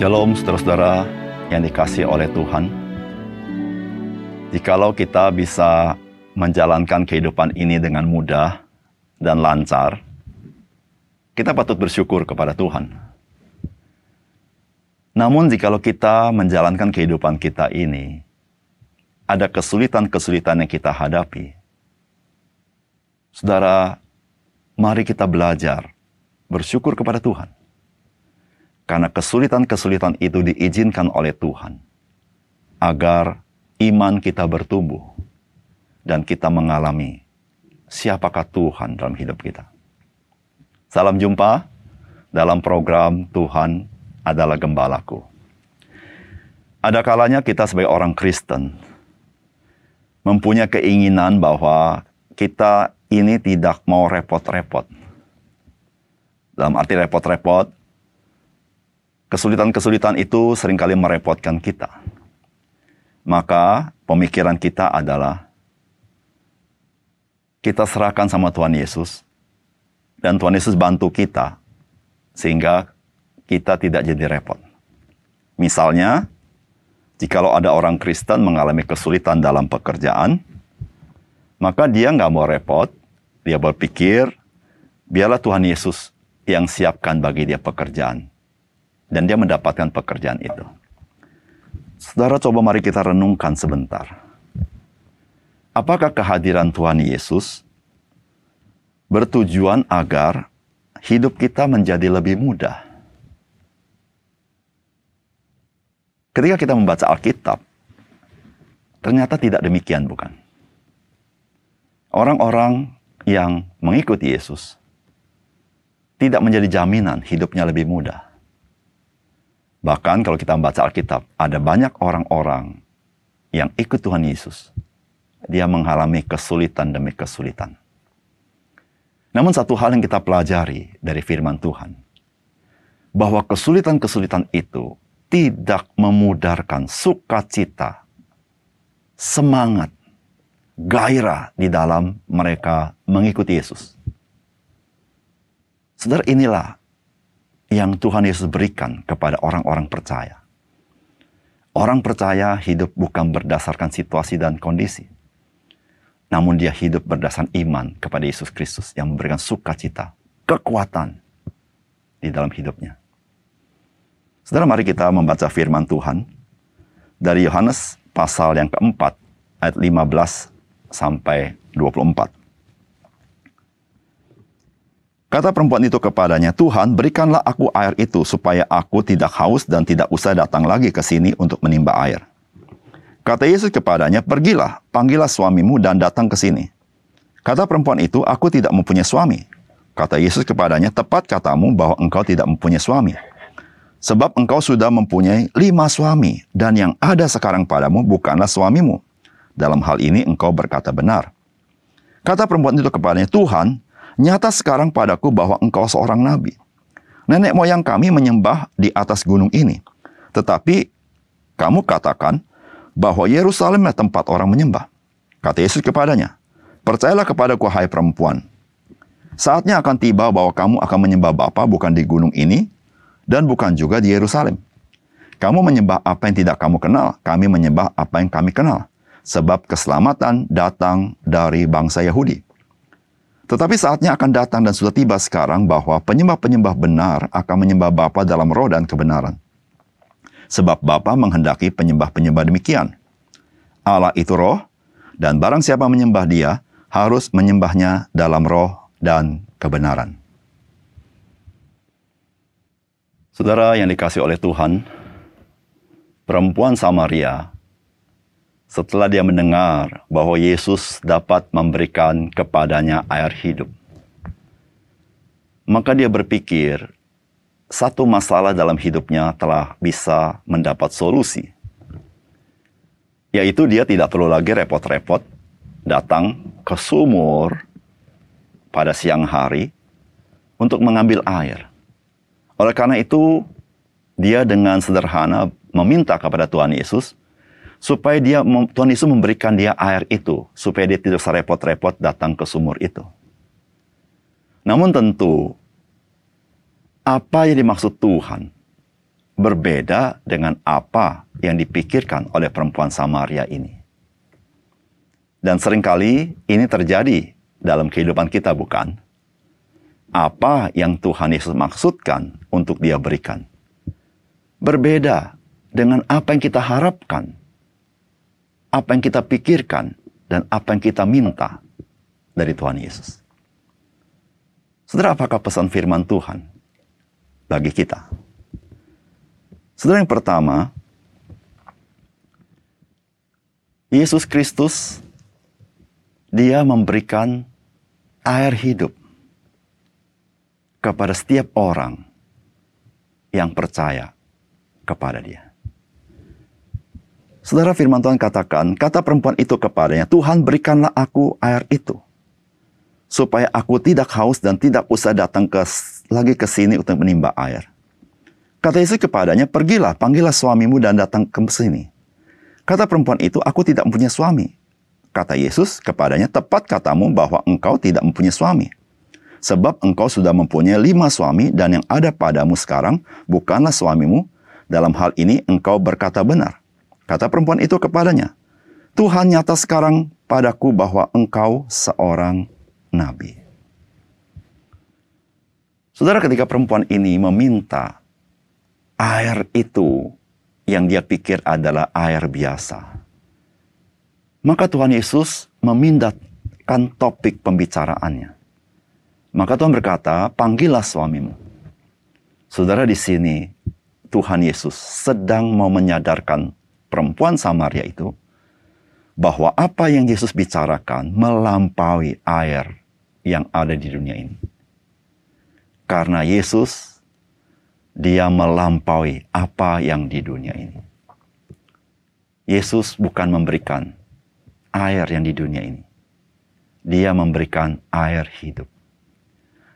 Shalom saudara-saudara yang dikasih oleh Tuhan. Jikalau kita bisa menjalankan kehidupan ini dengan mudah dan lancar, kita patut bersyukur kepada Tuhan. Namun jikalau kita menjalankan kehidupan kita ini, ada kesulitan-kesulitan yang kita hadapi. Saudara, mari kita belajar bersyukur kepada Tuhan. Karena kesulitan-kesulitan itu diizinkan oleh Tuhan agar iman kita bertumbuh dan kita mengalami siapakah Tuhan dalam hidup kita. Salam jumpa dalam program Tuhan adalah gembalaku. Ada kalanya kita sebagai orang Kristen mempunyai keinginan bahwa kita ini tidak mau repot-repot. Dalam arti repot-repot, kesulitan-kesulitan itu sering kali merepotkan kita. Maka pemikiran kita adalah kita serahkan sama Tuhan Yesus dan Tuhan Yesus bantu kita sehingga kita tidak jadi repot. Misalnya, jikalau ada orang Kristen mengalami kesulitan dalam pekerjaan, maka dia nggak mau repot, dia berpikir, biarlah Tuhan Yesus yang siapkan bagi dia pekerjaan dan dia mendapatkan pekerjaan itu. Saudara, coba mari kita renungkan sebentar. Apakah kehadiran Tuhan Yesus bertujuan agar hidup kita menjadi lebih mudah? Ketika kita membaca Alkitab, ternyata tidak demikian, bukan? Orang-orang yang mengikuti Yesus tidak menjadi jaminan hidupnya lebih mudah. Bahkan kalau kita membaca Alkitab, ada banyak orang-orang yang ikut Tuhan Yesus. Dia mengalami kesulitan demi kesulitan. Namun satu hal yang kita pelajari dari firman Tuhan, bahwa kesulitan-kesulitan itu tidak memudarkan sukacita, semangat, gairah di dalam mereka mengikuti Yesus. Saudara, inilah yang Tuhan Yesus berikan kepada orang-orang percaya. Orang percaya hidup bukan berdasarkan situasi dan kondisi. Namun dia hidup berdasarkan iman kepada Yesus Kristus yang memberikan sukacita, kekuatan di dalam hidupnya. Saudara, mari kita membaca firman Tuhan dari Yohanes pasal yang keempat, ayat 15 sampai 24. Kata perempuan itu kepadanya, Tuhan berikanlah aku air itu supaya aku tidak haus dan tidak usah datang lagi ke sini untuk menimba air. Kata Yesus kepadanya, pergilah, panggillah suamimu dan datang ke sini. Kata perempuan itu, aku tidak mempunyai suami. Kata Yesus kepadanya, tepat katamu bahwa engkau tidak mempunyai suami. Sebab engkau sudah mempunyai lima suami, dan yang ada sekarang padamu bukanlah suamimu. Dalam hal ini engkau berkata benar. Kata perempuan itu kepadanya, Tuhan, Nyata sekarang padaku bahwa engkau seorang nabi. Nenek moyang kami menyembah di atas gunung ini. Tetapi kamu katakan bahwa Yerusalemlah tempat orang menyembah. Kata Yesus kepadanya, Percayalah kepadaku hai perempuan. Saatnya akan tiba bahwa kamu akan menyembah Bapa bukan di gunung ini dan bukan juga di Yerusalem. Kamu menyembah apa yang tidak kamu kenal, kami menyembah apa yang kami kenal. Sebab keselamatan datang dari bangsa Yahudi. Tetapi saatnya akan datang dan sudah tiba sekarang bahwa penyembah-penyembah benar akan menyembah Bapa dalam roh dan kebenaran. Sebab Bapa menghendaki penyembah-penyembah demikian. Allah itu roh, dan barang siapa menyembah dia, harus menyembahnya dalam roh dan kebenaran. Saudara yang dikasih oleh Tuhan, perempuan Samaria setelah dia mendengar bahwa Yesus dapat memberikan kepadanya air hidup. Maka dia berpikir, satu masalah dalam hidupnya telah bisa mendapat solusi. Yaitu dia tidak perlu lagi repot-repot datang ke sumur pada siang hari untuk mengambil air. Oleh karena itu, dia dengan sederhana meminta kepada Tuhan Yesus supaya dia Tuhan Yesus memberikan dia air itu supaya dia tidak usah repot-repot datang ke sumur itu. Namun tentu apa yang dimaksud Tuhan berbeda dengan apa yang dipikirkan oleh perempuan Samaria ini. Dan sering kali ini terjadi dalam kehidupan kita, bukan? Apa yang Tuhan Yesus maksudkan untuk dia berikan. Berbeda dengan apa yang kita harapkan, apa yang kita pikirkan, dan apa yang kita minta dari Tuhan Yesus. Saudara, apakah pesan firman Tuhan bagi kita? Saudara yang pertama, Yesus Kristus dia memberikan air hidup kepada setiap orang yang percaya kepada dia. Saudara firman Tuhan katakan, kata perempuan itu kepadanya, Tuhan berikanlah aku air itu. Supaya aku tidak haus dan tidak usah datang ke, lagi ke sini untuk menimba air. Kata Yesus kepadanya, pergilah, panggillah suamimu dan datang ke sini. Kata perempuan itu, aku tidak mempunyai suami. Kata Yesus kepadanya, tepat katamu bahwa engkau tidak mempunyai suami. Sebab engkau sudah mempunyai lima suami dan yang ada padamu sekarang bukanlah suamimu. Dalam hal ini engkau berkata benar. Kata perempuan itu kepadanya, Tuhan nyata sekarang padaku bahwa engkau seorang nabi. Saudara ketika perempuan ini meminta air itu yang dia pikir adalah air biasa. Maka Tuhan Yesus memindahkan topik pembicaraannya. Maka Tuhan berkata, panggillah suamimu. Saudara di sini, Tuhan Yesus sedang mau menyadarkan perempuan Samaria itu bahwa apa yang Yesus bicarakan melampaui air yang ada di dunia ini. Karena Yesus dia melampaui apa yang di dunia ini. Yesus bukan memberikan air yang di dunia ini. Dia memberikan air hidup,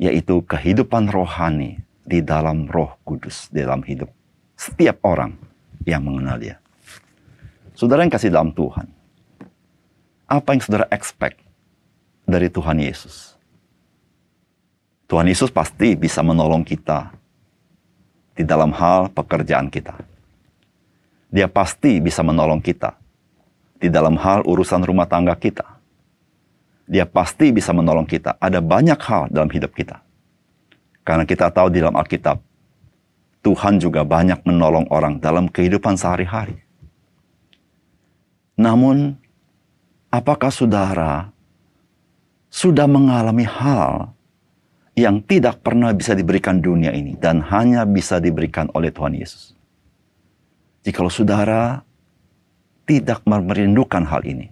yaitu kehidupan rohani di dalam Roh Kudus, di dalam hidup setiap orang yang mengenal Dia. Saudara yang kasih dalam Tuhan, apa yang saudara expect dari Tuhan Yesus? Tuhan Yesus pasti bisa menolong kita di dalam hal pekerjaan kita. Dia pasti bisa menolong kita di dalam hal urusan rumah tangga kita. Dia pasti bisa menolong kita. Ada banyak hal dalam hidup kita. Karena kita tahu di dalam Alkitab, Tuhan juga banyak menolong orang dalam kehidupan sehari-hari. Namun, apakah saudara sudah mengalami hal yang tidak pernah bisa diberikan dunia ini dan hanya bisa diberikan oleh Tuhan Yesus. Jikalau saudara tidak merindukan hal ini,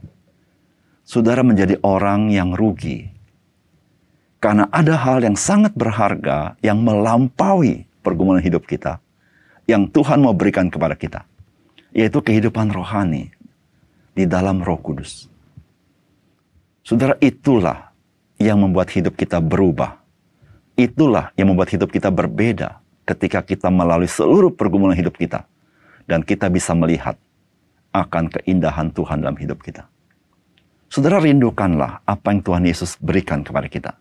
saudara menjadi orang yang rugi. Karena ada hal yang sangat berharga yang melampaui pergumulan hidup kita yang Tuhan mau berikan kepada kita, yaitu kehidupan rohani di dalam Roh Kudus. Saudara, itulah yang membuat hidup kita berubah Itulah yang membuat hidup kita berbeda ketika kita melalui seluruh pergumulan hidup kita. Dan kita bisa melihat akan keindahan Tuhan dalam hidup kita. Saudara rindukanlah apa yang Tuhan Yesus berikan kepada kita.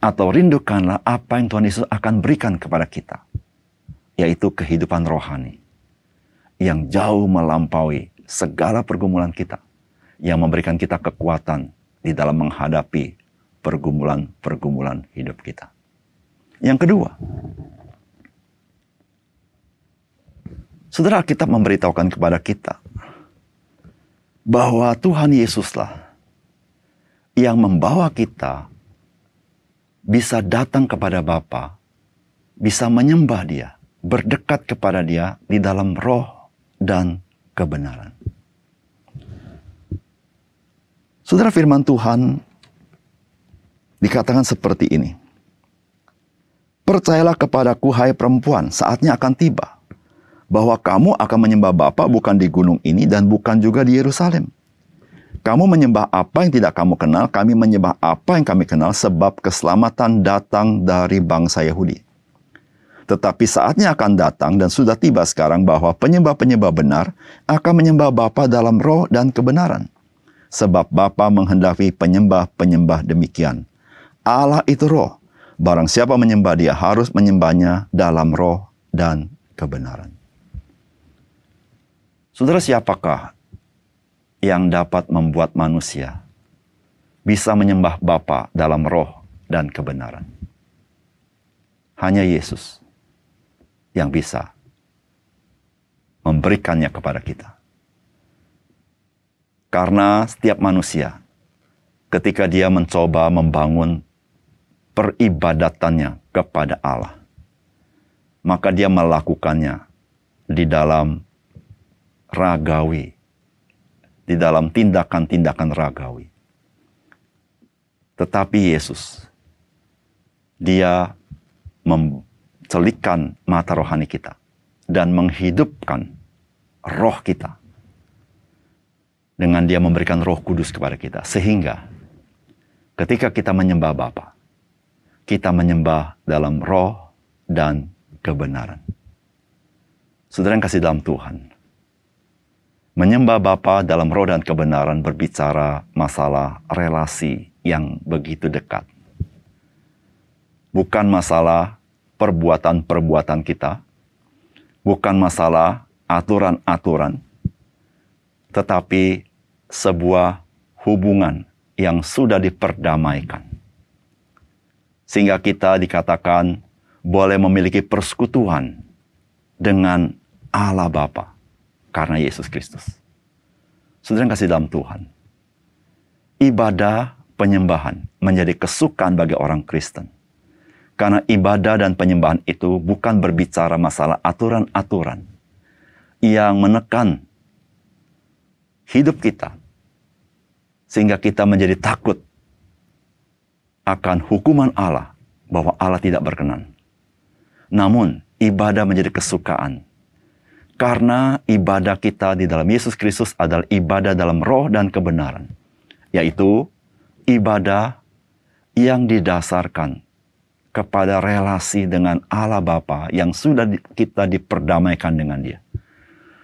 Atau rindukanlah apa yang Tuhan Yesus akan berikan kepada kita. Yaitu kehidupan rohani. Yang jauh melampaui segala pergumulan kita. Yang memberikan kita kekuatan di dalam menghadapi pergumulan-pergumulan hidup kita. Yang kedua, Saudara Alkitab memberitahukan kepada kita bahwa Tuhan Yesuslah yang membawa kita bisa datang kepada Bapa, bisa menyembah Dia, berdekat kepada Dia di dalam roh dan kebenaran. Saudara firman Tuhan dikatakan seperti ini. Percayalah kepadaku hai perempuan, saatnya akan tiba. Bahwa kamu akan menyembah Bapa bukan di gunung ini dan bukan juga di Yerusalem. Kamu menyembah apa yang tidak kamu kenal, kami menyembah apa yang kami kenal sebab keselamatan datang dari bangsa Yahudi. Tetapi saatnya akan datang dan sudah tiba sekarang bahwa penyembah-penyembah benar akan menyembah Bapa dalam roh dan kebenaran. Sebab Bapa menghendaki penyembah-penyembah demikian. Allah itu roh Barang siapa menyembah dia harus menyembahnya dalam roh dan kebenaran. Saudara, siapakah yang dapat membuat manusia bisa menyembah Bapa dalam roh dan kebenaran? Hanya Yesus yang bisa memberikannya kepada kita. Karena setiap manusia, ketika dia mencoba membangun peribadatannya kepada Allah, maka dia melakukannya di dalam ragawi, di dalam tindakan-tindakan ragawi. Tetapi Yesus, dia mencelikkan mata rohani kita dan menghidupkan roh kita dengan dia memberikan roh kudus kepada kita. Sehingga ketika kita menyembah Bapa, kita menyembah dalam roh dan kebenaran. Saudara yang kasih dalam Tuhan, menyembah Bapa dalam roh dan kebenaran berbicara masalah relasi yang begitu dekat. Bukan masalah perbuatan-perbuatan kita, bukan masalah aturan-aturan, tetapi sebuah hubungan yang sudah diperdamaikan. Sehingga kita dikatakan boleh memiliki persekutuan dengan Allah Bapa karena Yesus Kristus. Saudara kasih dalam Tuhan, ibadah penyembahan menjadi kesukaan bagi orang Kristen. Karena ibadah dan penyembahan itu bukan berbicara masalah aturan-aturan yang menekan hidup kita. Sehingga kita menjadi takut akan hukuman Allah bahwa Allah tidak berkenan. Namun ibadah menjadi kesukaan. Karena ibadah kita di dalam Yesus Kristus adalah ibadah dalam roh dan kebenaran. Yaitu ibadah yang didasarkan kepada relasi dengan Allah Bapa yang sudah kita diperdamaikan dengan Dia.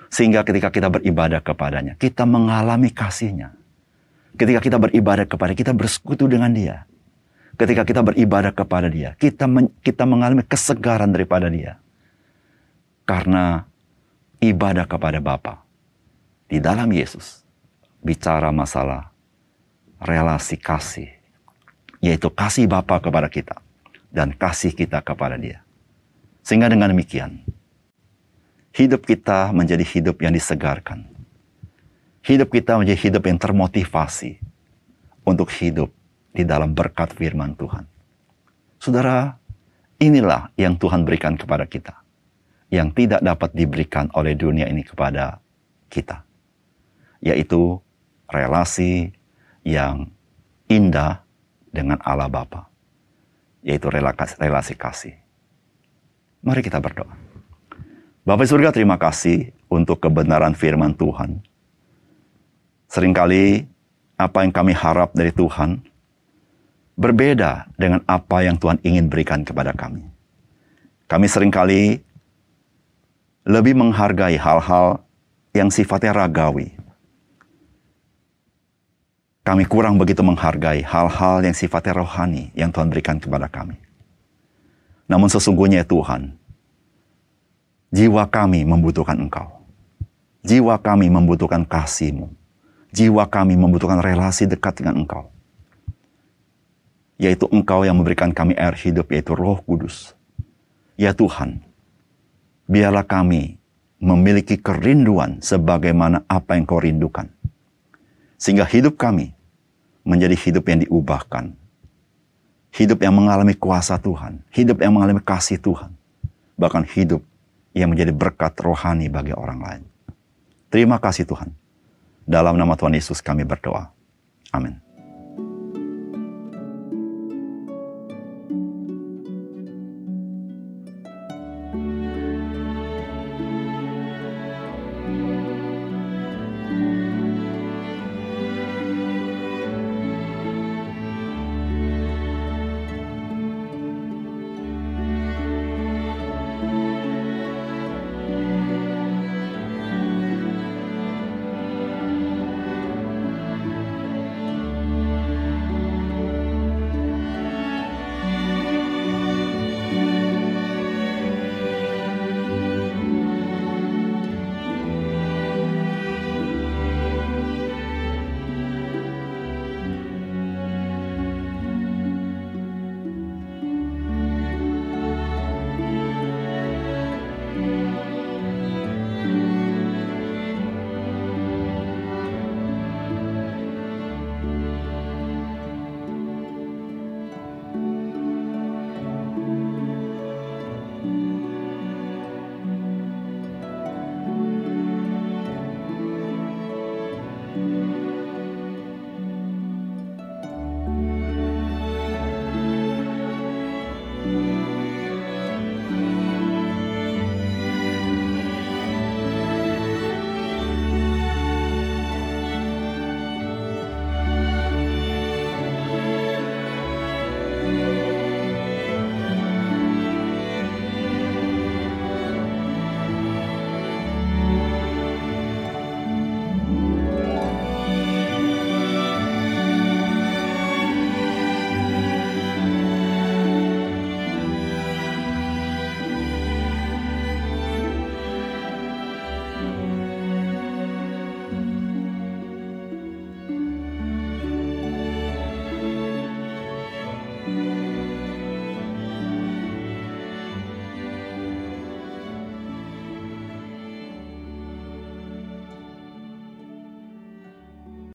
Sehingga ketika kita beribadah kepadanya, kita mengalami kasihnya. Ketika kita beribadah kepada kita bersekutu dengan Dia. Ketika kita beribadah kepada Dia, kita men, kita mengalami kesegaran daripada Dia. Karena ibadah kepada Bapa di dalam Yesus bicara masalah relasi kasih, yaitu kasih Bapa kepada kita dan kasih kita kepada Dia. Sehingga dengan demikian, hidup kita menjadi hidup yang disegarkan. Hidup kita menjadi hidup yang termotivasi untuk hidup di dalam berkat firman Tuhan. Saudara, inilah yang Tuhan berikan kepada kita. Yang tidak dapat diberikan oleh dunia ini kepada kita. Yaitu relasi yang indah dengan Allah Bapa yaitu relasi kasih. Mari kita berdoa. Bapak surga terima kasih untuk kebenaran firman Tuhan. Seringkali apa yang kami harap dari Tuhan berbeda dengan apa yang Tuhan ingin berikan kepada kami. Kami sering kali lebih menghargai hal-hal yang sifatnya ragawi, kami kurang begitu menghargai hal-hal yang sifatnya rohani yang Tuhan berikan kepada kami. Namun sesungguhnya Tuhan, jiwa kami membutuhkan Engkau. Jiwa kami membutuhkan kasih-Mu. Jiwa kami membutuhkan relasi dekat dengan Engkau. Yaitu Engkau yang memberikan kami air hidup, yaitu roh kudus. Ya Tuhan, biarlah kami memiliki kerinduan sebagaimana apa yang kau rindukan sehingga hidup kami menjadi hidup yang diubahkan. Hidup yang mengalami kuasa Tuhan. Hidup yang mengalami kasih Tuhan. Bahkan hidup yang menjadi berkat rohani bagi orang lain. Terima kasih Tuhan. Dalam nama Tuhan Yesus kami berdoa. Amin.